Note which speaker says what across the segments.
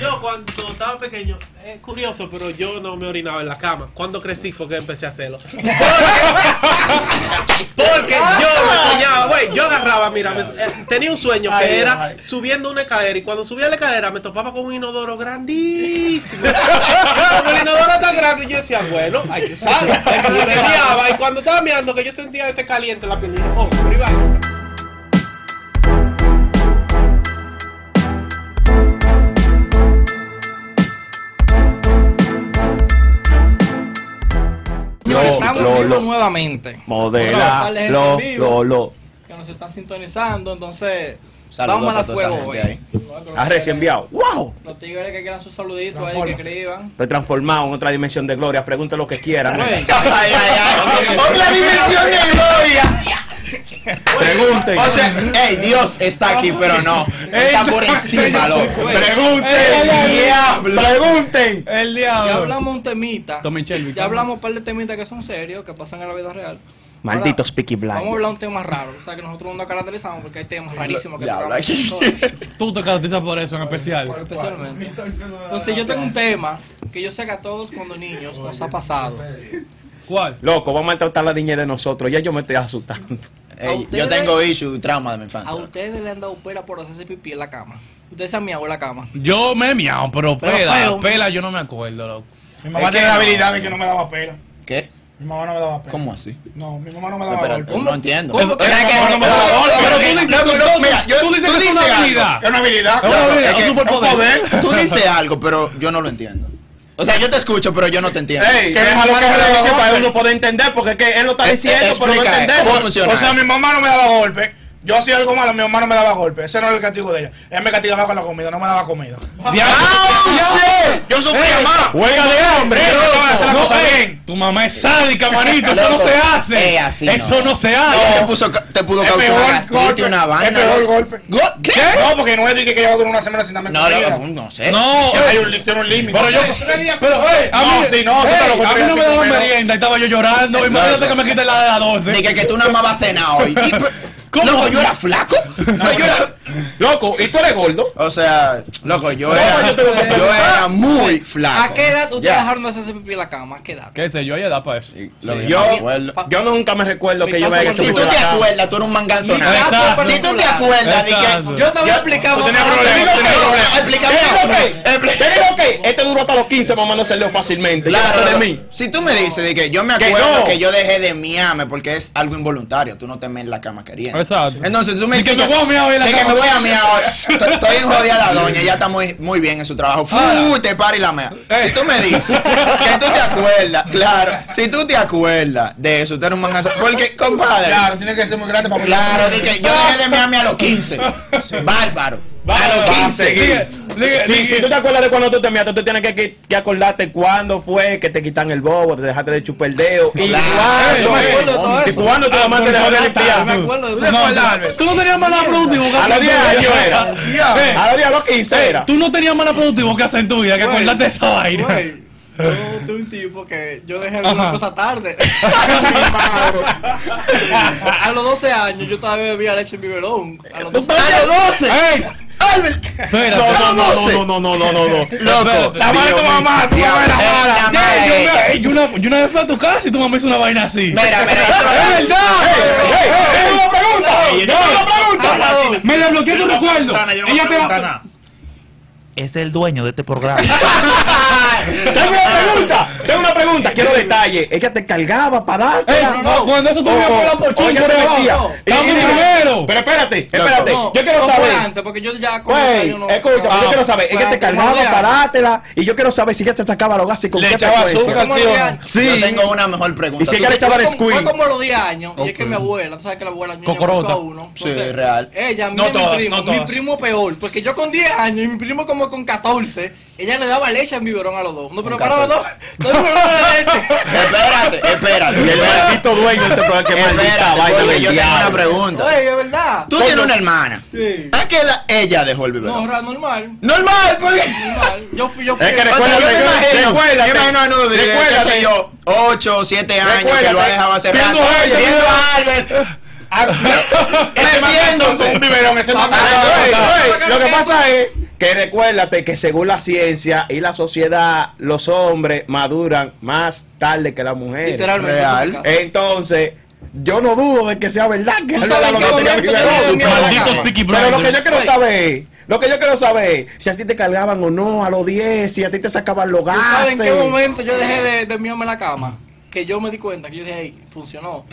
Speaker 1: Yo cuando estaba pequeño, es curioso, pero yo no me orinaba en la cama. Cuando crecí fue que empecé a hacerlo. Porque yo me soñaba, güey, yo agarraba, mira, me- eh, tenía un sueño que
Speaker 2: Ay,
Speaker 1: era
Speaker 2: ay.
Speaker 1: subiendo una escalera y cuando subía la escalera me topaba con un inodoro grandísimo. Y como el inodoro tan grande, yo decía, bueno, hay que usarlo. Y me meaba, y cuando estaba mirando que yo sentía ese caliente en la piel, oh, privado.
Speaker 3: Lo,
Speaker 4: estamos
Speaker 3: lo,
Speaker 4: en vivo
Speaker 3: lo.
Speaker 4: nuevamente.
Speaker 3: Modela, lo, lo, lo.
Speaker 4: Que nos están sintonizando, entonces
Speaker 5: Saludos
Speaker 4: vamos a
Speaker 5: esa
Speaker 4: fuego hoy.
Speaker 5: gente ahí.
Speaker 3: Ha recién enviado. ¡Wow!
Speaker 4: Los tigres que quieran sus saluditos ahí, que escriban.
Speaker 3: Estoy transformado en otra dimensión de gloria. Pregunten lo que quieran.
Speaker 4: Güey,
Speaker 5: Ay, ay, ay. Otra dimensión de gloria.
Speaker 3: Pregunten.
Speaker 5: O sea, hey, Dios está aquí, pero no. Está por encima, loco.
Speaker 3: Pregunten.
Speaker 5: El diablo.
Speaker 3: Pregunten.
Speaker 2: El
Speaker 4: ya
Speaker 2: diablo.
Speaker 4: hablamos un temita.
Speaker 2: Shelby,
Speaker 4: Ya hablamos un par de temitas que son serios, que pasan en la vida real.
Speaker 3: Malditos
Speaker 4: Ahora,
Speaker 3: Peaky
Speaker 4: Vamos a hablar de un tema raro. O sea, que nosotros no nos caracterizamos porque hay temas rarísimos que tocamos
Speaker 5: aquí.
Speaker 4: nosotros,
Speaker 2: Tú te caracterizas por eso en especial.
Speaker 4: especialmente. Entonces, yo tengo un tema que yo sé que a todos cuando niños nos ha pasado.
Speaker 2: ¿Cuál?
Speaker 3: Loco, vamos a tratar la niñez de nosotros. Ya yo me estoy asustando.
Speaker 5: Ey, yo tengo issue, trauma de mi
Speaker 4: A
Speaker 5: infancia.
Speaker 4: ustedes le han dado pela por hacerse pipí en la cama. Ustedes se han miado en la cama.
Speaker 2: Yo me he miado, pero,
Speaker 4: Pero
Speaker 2: pela,
Speaker 4: feo.
Speaker 2: pela yo no me acuerdo, loco.
Speaker 6: Mi mamá
Speaker 5: Es que
Speaker 6: tiene la
Speaker 5: no.
Speaker 6: habilidad de que no me daba pela.
Speaker 5: ¿Qué?
Speaker 6: Mi mamá no me daba pela.
Speaker 5: ¿Cómo así?
Speaker 6: No, mi mamá no me daba golpe.
Speaker 5: no entiendo.
Speaker 4: ¿Cómo?
Speaker 5: O sea, que-
Speaker 6: Mi mamá no me daba golpe.
Speaker 5: Pero
Speaker 2: tú dices-
Speaker 5: no,
Speaker 2: tú-
Speaker 5: no, mira, yo-
Speaker 2: tú dices que es
Speaker 5: dices
Speaker 2: una
Speaker 5: algo.
Speaker 2: habilidad.
Speaker 6: Es una habilidad.
Speaker 2: Es una
Speaker 6: claro.
Speaker 2: habilidad,
Speaker 5: es que-
Speaker 2: un superpoder.
Speaker 5: Tú dices algo, pero yo no lo entiendo. O sea, yo te escucho, pero yo no te entiendo.
Speaker 3: Ey,
Speaker 6: Que
Speaker 3: déjalo
Speaker 6: mi
Speaker 3: que
Speaker 6: mamá
Speaker 3: le
Speaker 6: no me
Speaker 3: dice para uno poder entender, porque es que él lo está
Speaker 5: Eh,
Speaker 3: diciendo,
Speaker 5: eh,
Speaker 3: pero no.
Speaker 5: ¿cómo funciona
Speaker 6: O sea, mi mamá no me daba golpe. Yo hacía algo malo, mi mamá no me daba golpe. Ese no era el castigo de ella. Ella me castigaba con la comida, no me daba comida.
Speaker 5: ¡Ah,
Speaker 6: Yo sufría más.
Speaker 3: Huelga de hambre.
Speaker 6: No
Speaker 2: No,
Speaker 6: bien.
Speaker 2: Tu mamá es sádica, manito. Eso no se hace.
Speaker 5: eh, así
Speaker 2: Eso
Speaker 5: no.
Speaker 2: no se
Speaker 5: Te
Speaker 2: hace.
Speaker 5: puso- te pudo
Speaker 6: Es
Speaker 5: causar
Speaker 6: peor golpe.
Speaker 5: una
Speaker 6: Es
Speaker 5: vaina.
Speaker 6: peor
Speaker 5: ¿no?
Speaker 6: golpe.
Speaker 5: ¿Qué?
Speaker 6: No, porque no es de que yo duré una semana sin darme
Speaker 5: No, no, no sé.
Speaker 2: No,
Speaker 6: Hay
Speaker 2: eh,
Speaker 6: un, tiene un límite.
Speaker 2: pero yo. Pero, eh, a
Speaker 6: No,
Speaker 2: mí,
Speaker 6: sí, no,
Speaker 2: eh,
Speaker 6: te lo
Speaker 2: a mí no me daban merienda y estaba yo llorando. Imagínate que me quiten la de las 12.
Speaker 5: Dije que tú nada más vas a cenar hoy.
Speaker 2: ¿Cómo?
Speaker 5: Loco, yo era flaco. No, yo era.
Speaker 3: Loco, ¿y tú eres gordo?
Speaker 5: O sea, loco, yo
Speaker 3: No,
Speaker 5: era.
Speaker 3: yo tengo que
Speaker 5: Yo
Speaker 3: preguntar.
Speaker 5: era muy flaco.
Speaker 4: ¿A qué edad ustedes
Speaker 5: Ya.
Speaker 4: dejaron de hacerse pipí en la cama? ¿A qué edad?
Speaker 2: ¿Qué sé yo? Hay edad para eso.
Speaker 5: Lo que
Speaker 3: Yo, yo nunca me recuerdo que yo me haya hecho
Speaker 5: Si tú te acuerdas, tú eres un manganzonado. Si tú te acuerdas que.
Speaker 4: Yo te voy a explicar.
Speaker 6: tú tenías problemas.
Speaker 5: Explícame
Speaker 3: que este duró hasta los 15, mamá no se leo fácilmente.
Speaker 5: Claro,
Speaker 3: de mí.
Speaker 5: si tú me dices de que yo me acuerdo que yo dejé de miarme porque es algo involuntario, tú no te mees en la cama queriendo.
Speaker 2: Exacto.
Speaker 5: Entonces tú me
Speaker 2: Y que
Speaker 5: dices
Speaker 2: me voy a mear hoy en la
Speaker 5: de que me voy a hoy. Estoy en jodida la doña, ella está muy, muy bien en su trabajo. Fu,
Speaker 2: Ahora.
Speaker 5: te para y la mea.
Speaker 2: Eh.
Speaker 5: Si tú me dices que tú te acuerdas, claro, si tú te acuerdas de eso, tú eres un mangazo. Porque, compadre,
Speaker 6: Claro, tiene que ser muy grande para
Speaker 5: claro, di que yo dejé de miarme a los 15. Bárbaro. A los 15.
Speaker 2: Diga- diga-
Speaker 3: Si, tú te acuerdas de cuando tú te miaste, tú tienes que, que, acordarte cuándo fue que te quitan el bobo, te dejaste de chupar el dedo. Y cuándo,
Speaker 4: de
Speaker 3: y cuándo tu
Speaker 2: Ah,
Speaker 3: mamá te
Speaker 2: pero
Speaker 3: dejó de limpiar.
Speaker 4: Me acuerdo de
Speaker 2: Tú Tú no tenías mala productivo que
Speaker 3: A
Speaker 2: hacer
Speaker 3: los
Speaker 2: en
Speaker 3: 10
Speaker 2: tu
Speaker 3: años era. A los 10, a los 15 era.
Speaker 2: Tú no tenías mala productivo que hacer en tu vida, que acordarte de esa vaina.
Speaker 4: Yo tuve un tipo que yo dejé alguna cosa tarde. a los 12 años yo todavía bebía leche en biberón. A los 12
Speaker 5: A los 12.
Speaker 2: Albert.
Speaker 3: No, no, no, no, no, no, no, no,
Speaker 5: Loco.
Speaker 6: La mala tu mamá, tu mamá.
Speaker 2: Yo una vez fui a tu casa y tu mamá hizo una vaina así.
Speaker 5: Mira, mira.
Speaker 2: Es verdad.
Speaker 3: Una pregunta. Es una pregunta.
Speaker 2: Me la bloqueé tu recuerdo. Ella te va.
Speaker 7: Es el dueño de este programa.
Speaker 3: Pregunta, quiero detalle. Ella te cargaba para darte.
Speaker 2: Ey, no, cuando eso tú me ibas por chum por abajo. Estamos primero.
Speaker 3: Pero espérate, espérate.
Speaker 4: No,
Speaker 3: yo quiero
Speaker 4: no
Speaker 3: saber.
Speaker 4: antes, porque yo ya con
Speaker 3: Güey,
Speaker 4: 12 años no-
Speaker 3: escucha, yo quiero saber, ella te cargaba para
Speaker 4: años.
Speaker 3: dártela y yo quiero saber si ella te sacaba los gases con
Speaker 6: Le
Speaker 3: qué
Speaker 6: echaba
Speaker 3: frecuencia.
Speaker 6: azúcar, ¿sí no?
Speaker 5: Yo tengo una mejor pregunta.
Speaker 3: Y si ella le echaba el squeal.
Speaker 4: Fue como a los 10 años. Y es que mi abuela, tú sabes que la abuela a uno.
Speaker 5: Sí, real.
Speaker 4: Ella,
Speaker 6: No
Speaker 4: primo,
Speaker 6: no
Speaker 4: mi primo peor. Porque yo con 10 años y mi primo como con 14, ella le daba leche en biberón a los dos. No preparaba dos, de leche.
Speaker 5: Espérate, espérate.
Speaker 3: El
Speaker 5: espérate.
Speaker 3: maldito dueño de este programa que maldita
Speaker 5: Espérate,
Speaker 3: vaina
Speaker 5: porque
Speaker 3: del
Speaker 5: yo tengo una pregunta.
Speaker 4: Oye, es verdad.
Speaker 5: Tú tienes una hermana.
Speaker 4: Sí.
Speaker 5: ¿A qué la- ella dejó el
Speaker 4: No,
Speaker 5: biberón?
Speaker 4: era normal.
Speaker 5: Normal, porque.
Speaker 4: Normal. Yo fui, yo fui.
Speaker 3: Es que
Speaker 5: yo me imagino,
Speaker 3: recuérdate,
Speaker 5: yo me imagino a Nudo de, qué
Speaker 3: recuérdate.
Speaker 5: sé yo, 8 o 7 años que lo ha dejado hace
Speaker 3: viendo
Speaker 5: rato.
Speaker 3: a ella,
Speaker 5: Viendo a Albert.
Speaker 6: Ese
Speaker 5: Creciéndose.
Speaker 6: mangazo es un biberón, ese
Speaker 4: Ah, Ah,
Speaker 3: Lo que pasa es que recuérdate que según la ciencia y la sociedad, los hombres maduran más tarde que las mujeres.
Speaker 4: Literalmente.
Speaker 5: Real.
Speaker 3: Entonces, yo no dudo de que sea verdad que
Speaker 4: ¿Tú
Speaker 3: él le da
Speaker 4: sabes
Speaker 3: lo que tenía.
Speaker 7: Peaky
Speaker 3: Pero lo que yo quiero saber, lo que yo quiero saber, si a ti te cargaban o no a los 10, si a ti te sacaban los
Speaker 4: ¿Tú sabes en
Speaker 3: gases.
Speaker 4: qué momento yo dejé de, de en la cama? Que yo me di cuenta que yo dije, hey, funcionó.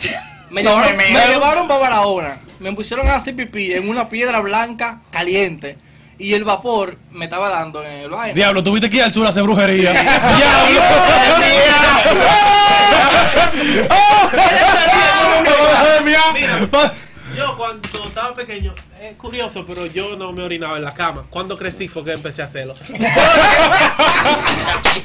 Speaker 4: Me
Speaker 5: No
Speaker 4: llevaron,
Speaker 5: me
Speaker 4: llevaron para Barahona. Me pusieron a hacer pipí en una piedra blanca caliente. Y el vapor me estaba dando en el baño.
Speaker 2: Diablo, tuviste que ir al sur a hacer brujería.
Speaker 1: Mira. Yo cuando estaba pequeño, es curioso, pero yo no me orinaba en la cama. Cuando crecí fue que empecé a hacerlo.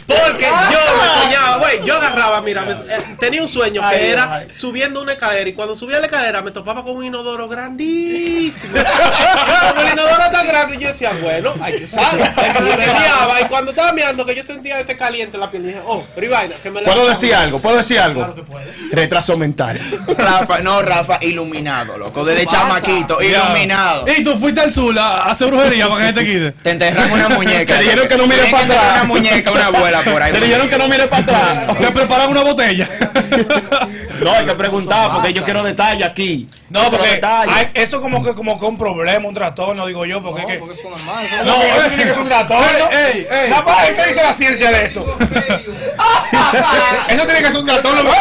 Speaker 1: Porque yo me soñaba, güey, yo agarraba, mira, me- eh, tenía un sueño que era
Speaker 3: ay.
Speaker 1: subiendo una escalera y cuando subía la escalera me topaba con un inodoro grandísimo. Y como el inodoro tan grande, yo decía, bueno, hay que usarlo. Y me meaba, y cuando estaba mirando que yo sentía ese caliente en la piel, dije, oh, pero y vaina, que me la
Speaker 3: ¿Puedo decir algo? ¿Puedo decir algo?
Speaker 1: Claro que puede.
Speaker 3: Retraso mental.
Speaker 5: Rafa, no, Rafa, iluminado, loco. Desde
Speaker 4: pasa.
Speaker 5: chamaquito,
Speaker 2: Y tú fuiste al sur a hacer brujería para que te quite.
Speaker 5: Te enterran una muñeca.
Speaker 3: Te dijeron que no mires para atrás.
Speaker 5: Una muñeca, una abuela por ahí.
Speaker 3: Te dijeron que no mires para atrás.
Speaker 2: Te preparan una botella.
Speaker 3: No, hay que preguntar porque yo quiero detalle aquí.
Speaker 6: No, porque hay- eso como que como que un problema, un trastorno, digo yo, porque
Speaker 4: No,
Speaker 6: es que.
Speaker 4: porque eso es normal. eso
Speaker 6: No, tiene que ser un trastorno.
Speaker 2: Ey, ey.
Speaker 6: ¿qué dice la ciencia de eso? eso tiene que ser un trastorno.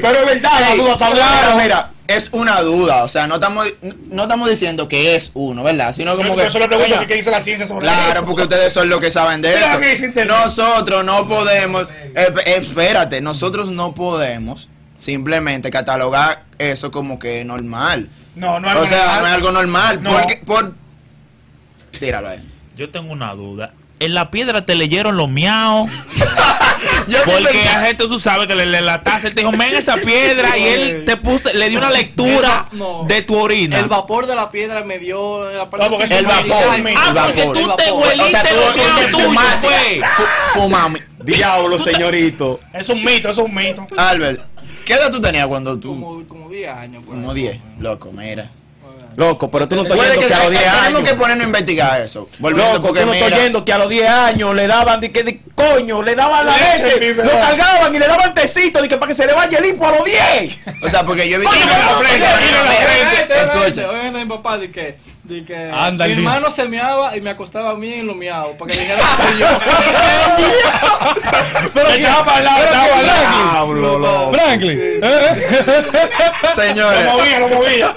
Speaker 3: Pero es verdad, la duda está
Speaker 5: claro, mira, es una duda. O sea, no estamos, no estamos diciendo que es uno, ¿verdad? Sino como
Speaker 6: Yo
Speaker 5: que.
Speaker 6: por eso le pregunto
Speaker 5: Oiga,
Speaker 6: que qué dice la ciencia sobre
Speaker 5: Claro,
Speaker 6: eso.
Speaker 5: porque ustedes son los que saben de
Speaker 6: Mira
Speaker 5: eso. Nosotros no podemos, eh, espérate, nosotros no podemos simplemente catalogar eso como que normal.
Speaker 6: No, no es
Speaker 5: o sea,
Speaker 6: normal.
Speaker 5: no es algo normal.
Speaker 6: No.
Speaker 5: Porque, por... Tíralo ahí.
Speaker 7: Yo tengo una duda. En la piedra te leyeron los miaos.
Speaker 5: Yo
Speaker 7: Porque
Speaker 5: pensando-
Speaker 7: a gente tú sabes que le, le la taza, él te dijo, ven esa piedra y él te puso, le dio una lectura
Speaker 4: No.
Speaker 7: de tu orina.
Speaker 4: El vapor de la piedra me dio la parte
Speaker 6: No,
Speaker 5: el vapor,
Speaker 7: ah,
Speaker 5: el
Speaker 7: porque
Speaker 5: vapor.
Speaker 7: tú
Speaker 4: El
Speaker 7: te hueliste
Speaker 5: O sea, tú
Speaker 7: los miaos
Speaker 5: te
Speaker 7: tuyos,
Speaker 5: fumaste.
Speaker 7: fue.
Speaker 5: Fu- Fumami.
Speaker 3: Diablo, señorito.
Speaker 6: Es un mito, es un mito.
Speaker 5: Albert, ¿qué edad tú tenías cuando tú?
Speaker 4: Como, como 10 años.
Speaker 5: Como 10. Loco, mira.
Speaker 3: Loco, pero tú no estás oyendo
Speaker 5: que,
Speaker 3: que a los 10
Speaker 5: tenemos
Speaker 3: años.
Speaker 5: que ponernos a investigar eso. Volviendo
Speaker 3: Loco,
Speaker 5: porque
Speaker 3: tú no estás oyendo que a los 10 años le daban de que de coño, le daban la
Speaker 6: Leche,
Speaker 3: leche, lo cargaban y le daban tecito de que para que se le vaya limpio a los 10.
Speaker 5: O sea, porque yo he visto. Escucha.
Speaker 4: mi papá de que, de que
Speaker 2: Anda,
Speaker 4: mi hermano se meaba y me acostaba a mí en los miados para que dijera que soy yo.
Speaker 2: Pero echaba para el lado, echaba para el lado.
Speaker 3: Diablo, loco.
Speaker 2: Franklin. ¿eh?
Speaker 6: Lo
Speaker 5: Señores,
Speaker 6: movía, lo movía.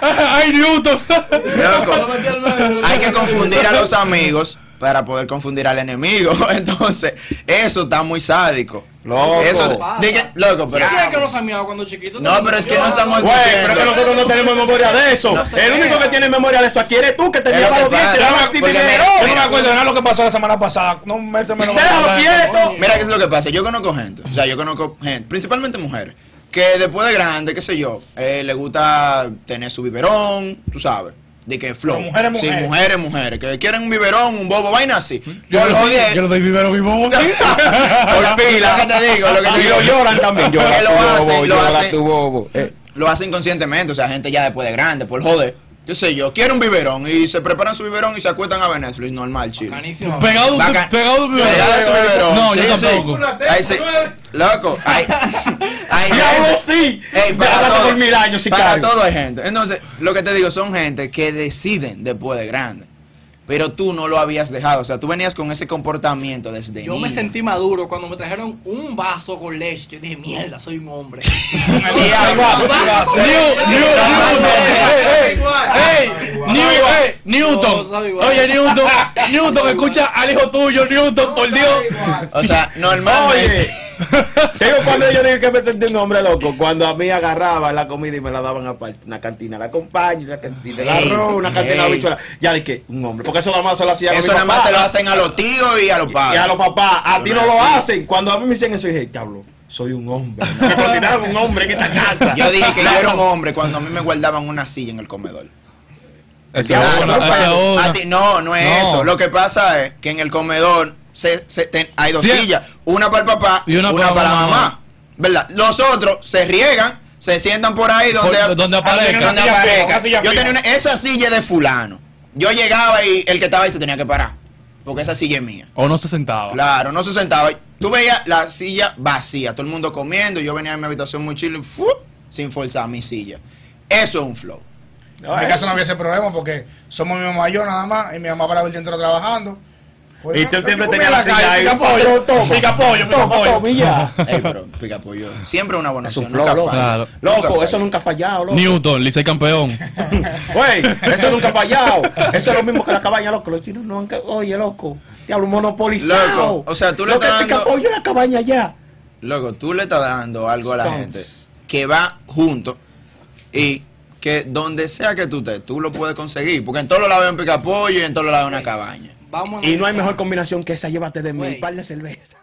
Speaker 2: Ay, Newton.
Speaker 4: Lo
Speaker 5: hay que confundir a los amigos para poder confundir al enemigo. Entonces, eso está muy sádico.
Speaker 3: Loco.
Speaker 5: Eso, que- loco, pero.
Speaker 4: ¿Quién es que no se meaba cuando chiquito?
Speaker 5: No, pero es que no estamos
Speaker 3: Güey, pero es que nosotros no tenemos memoria de eso.
Speaker 4: No sé.
Speaker 3: El único que tiene memoria de eso aquí eres tú que te llevas
Speaker 5: que
Speaker 3: los dientes,
Speaker 6: Yo no me acuerdo de nada lo que pasó la semana pasada. No
Speaker 3: Déjalo quieto.
Speaker 5: Mira qué es lo que pasa. Yo conozco gente, o sea, yo conozco gente, principalmente mujeres, que después de grande, qué sé yo, eh, le gusta tener su biberón, tú sabes. De que flow.
Speaker 6: Pero mujeres,
Speaker 5: Sí,
Speaker 6: mujeres.
Speaker 5: mujeres, mujeres. Que quieren un biberón, un bobo, vaina así.
Speaker 2: Yo
Speaker 5: Por
Speaker 2: le doy-
Speaker 5: joder.
Speaker 2: yo le doy vivero mi bobo, sí.
Speaker 5: Por fila. Lo que te digo, lo que te
Speaker 3: Y lo lloran también. Llora
Speaker 5: Que lo
Speaker 3: tu bobo,
Speaker 5: hacen, lo
Speaker 3: llora
Speaker 5: hacen.
Speaker 3: tu bobo. Eh,
Speaker 5: Lo hacen inconscientemente, o sea, gente ya después de grande, por joder. Qué sé yo, quiere un biberón y se preparan su biberón y se acuestan a ver Netflix, normal, chido.
Speaker 2: Pegado, pegado.
Speaker 5: Pegado de su biberón.
Speaker 2: No, yo
Speaker 5: sí.
Speaker 2: tampoco.
Speaker 5: Ahí sí. Loco, hay, hay gente-
Speaker 3: sí.
Speaker 5: Ey, para todo,
Speaker 3: dormir años,
Speaker 5: para
Speaker 3: sicario.
Speaker 5: todo hay gente. Entonces, lo que te digo son gente que deciden después de grande. Pero tú no lo habías dejado. O sea, tú venías con ese comportamiento desde
Speaker 4: Yo me
Speaker 5: niño.
Speaker 4: sentí maduro cuando me trajeron un vaso con leche. Yo dije, mierda, soy un hombre.
Speaker 2: Newton. Oye, Newton. Newton, escucha al hijo tuyo, Newton, por Dios.
Speaker 5: O sea, normalmente.
Speaker 3: Oye, te digo cuando yo digo que me sentí un hombre loco, cuando a mí agarraban la comida y me la daban aparte, una cantina la compañía, una cantina
Speaker 5: Ey,
Speaker 3: arroz, una cantina la
Speaker 5: ey.
Speaker 3: habichuela, ya de que un hombre, porque eso nada más se lo hacía
Speaker 5: Eso nada más se lo hacen a los tíos y a los
Speaker 3: y
Speaker 5: padres.
Speaker 3: a los papás, a ti no lo hacen. Cuando a mí me dicen eso, dije, diablo, soy un hombre. Me consideran un hombre en esta casa.
Speaker 5: Yo dije que yo era un hombre cuando a mí me guardaban una silla en el comedor. No, no es
Speaker 2: No.
Speaker 5: eso. Lo que pasa es que en el comedor se, se- ten- hay dos
Speaker 2: Sí.
Speaker 5: sillas, una para el papá
Speaker 2: Y una
Speaker 5: una,
Speaker 2: para
Speaker 5: para
Speaker 2: la
Speaker 5: la
Speaker 2: mamá.
Speaker 5: mamá. ¿Verdad? Los otros se riegan, se sientan por ahí donde,
Speaker 2: Por- donde aparezca.
Speaker 5: donde
Speaker 6: silla
Speaker 5: aparezca. Yo tenía una- esa silla de fulano. Yo llegaba y el que estaba ahí se tenía que parar. Porque esa silla es mía.
Speaker 2: O no se sentaba.
Speaker 5: Claro, no se sentaba. Tú veías la silla vacía, todo el mundo comiendo. Yo venía a mi habitación muy ¡fu! sin forzar mi silla. Eso es un flow.
Speaker 6: En mi caso no había ese problema porque somos mi mamá y yo nada más. Y mi mamá día entero trabajando. Pues,
Speaker 3: Y tú siempre tenías
Speaker 6: en
Speaker 3: la silla ahí.
Speaker 6: Pica pollo, pica pollo, pica pollo.
Speaker 5: Ey, pero pica pollo. Siempre una buena
Speaker 3: Es un
Speaker 5: opción,
Speaker 3: flow,
Speaker 5: nunca
Speaker 3: loco.
Speaker 2: Claro.
Speaker 3: Loco,
Speaker 5: Nunca
Speaker 3: eso
Speaker 5: falla.
Speaker 3: nunca ha fallado, loco.
Speaker 2: Newton, Licey campeón.
Speaker 3: Güey, eso nunca ha fallado. Eso es lo mismo que la cabaña, loco. Los chinos no han... Oye, loco. Diablo, monopolizado.
Speaker 5: Loco, o sea, tú le estás
Speaker 3: pica
Speaker 5: dando-
Speaker 3: pollo en la cabaña ya.
Speaker 5: Loco, tú le estás dando algo a la gente que va junto y que donde sea que tú estés, tú lo puedes conseguir. Porque en todos los lados hay un picapollo y en todos los lados hay una cabaña.
Speaker 4: Vamos a
Speaker 3: Y no hay mejor combinación que esa. Llévate de mí. Un par de cerveza.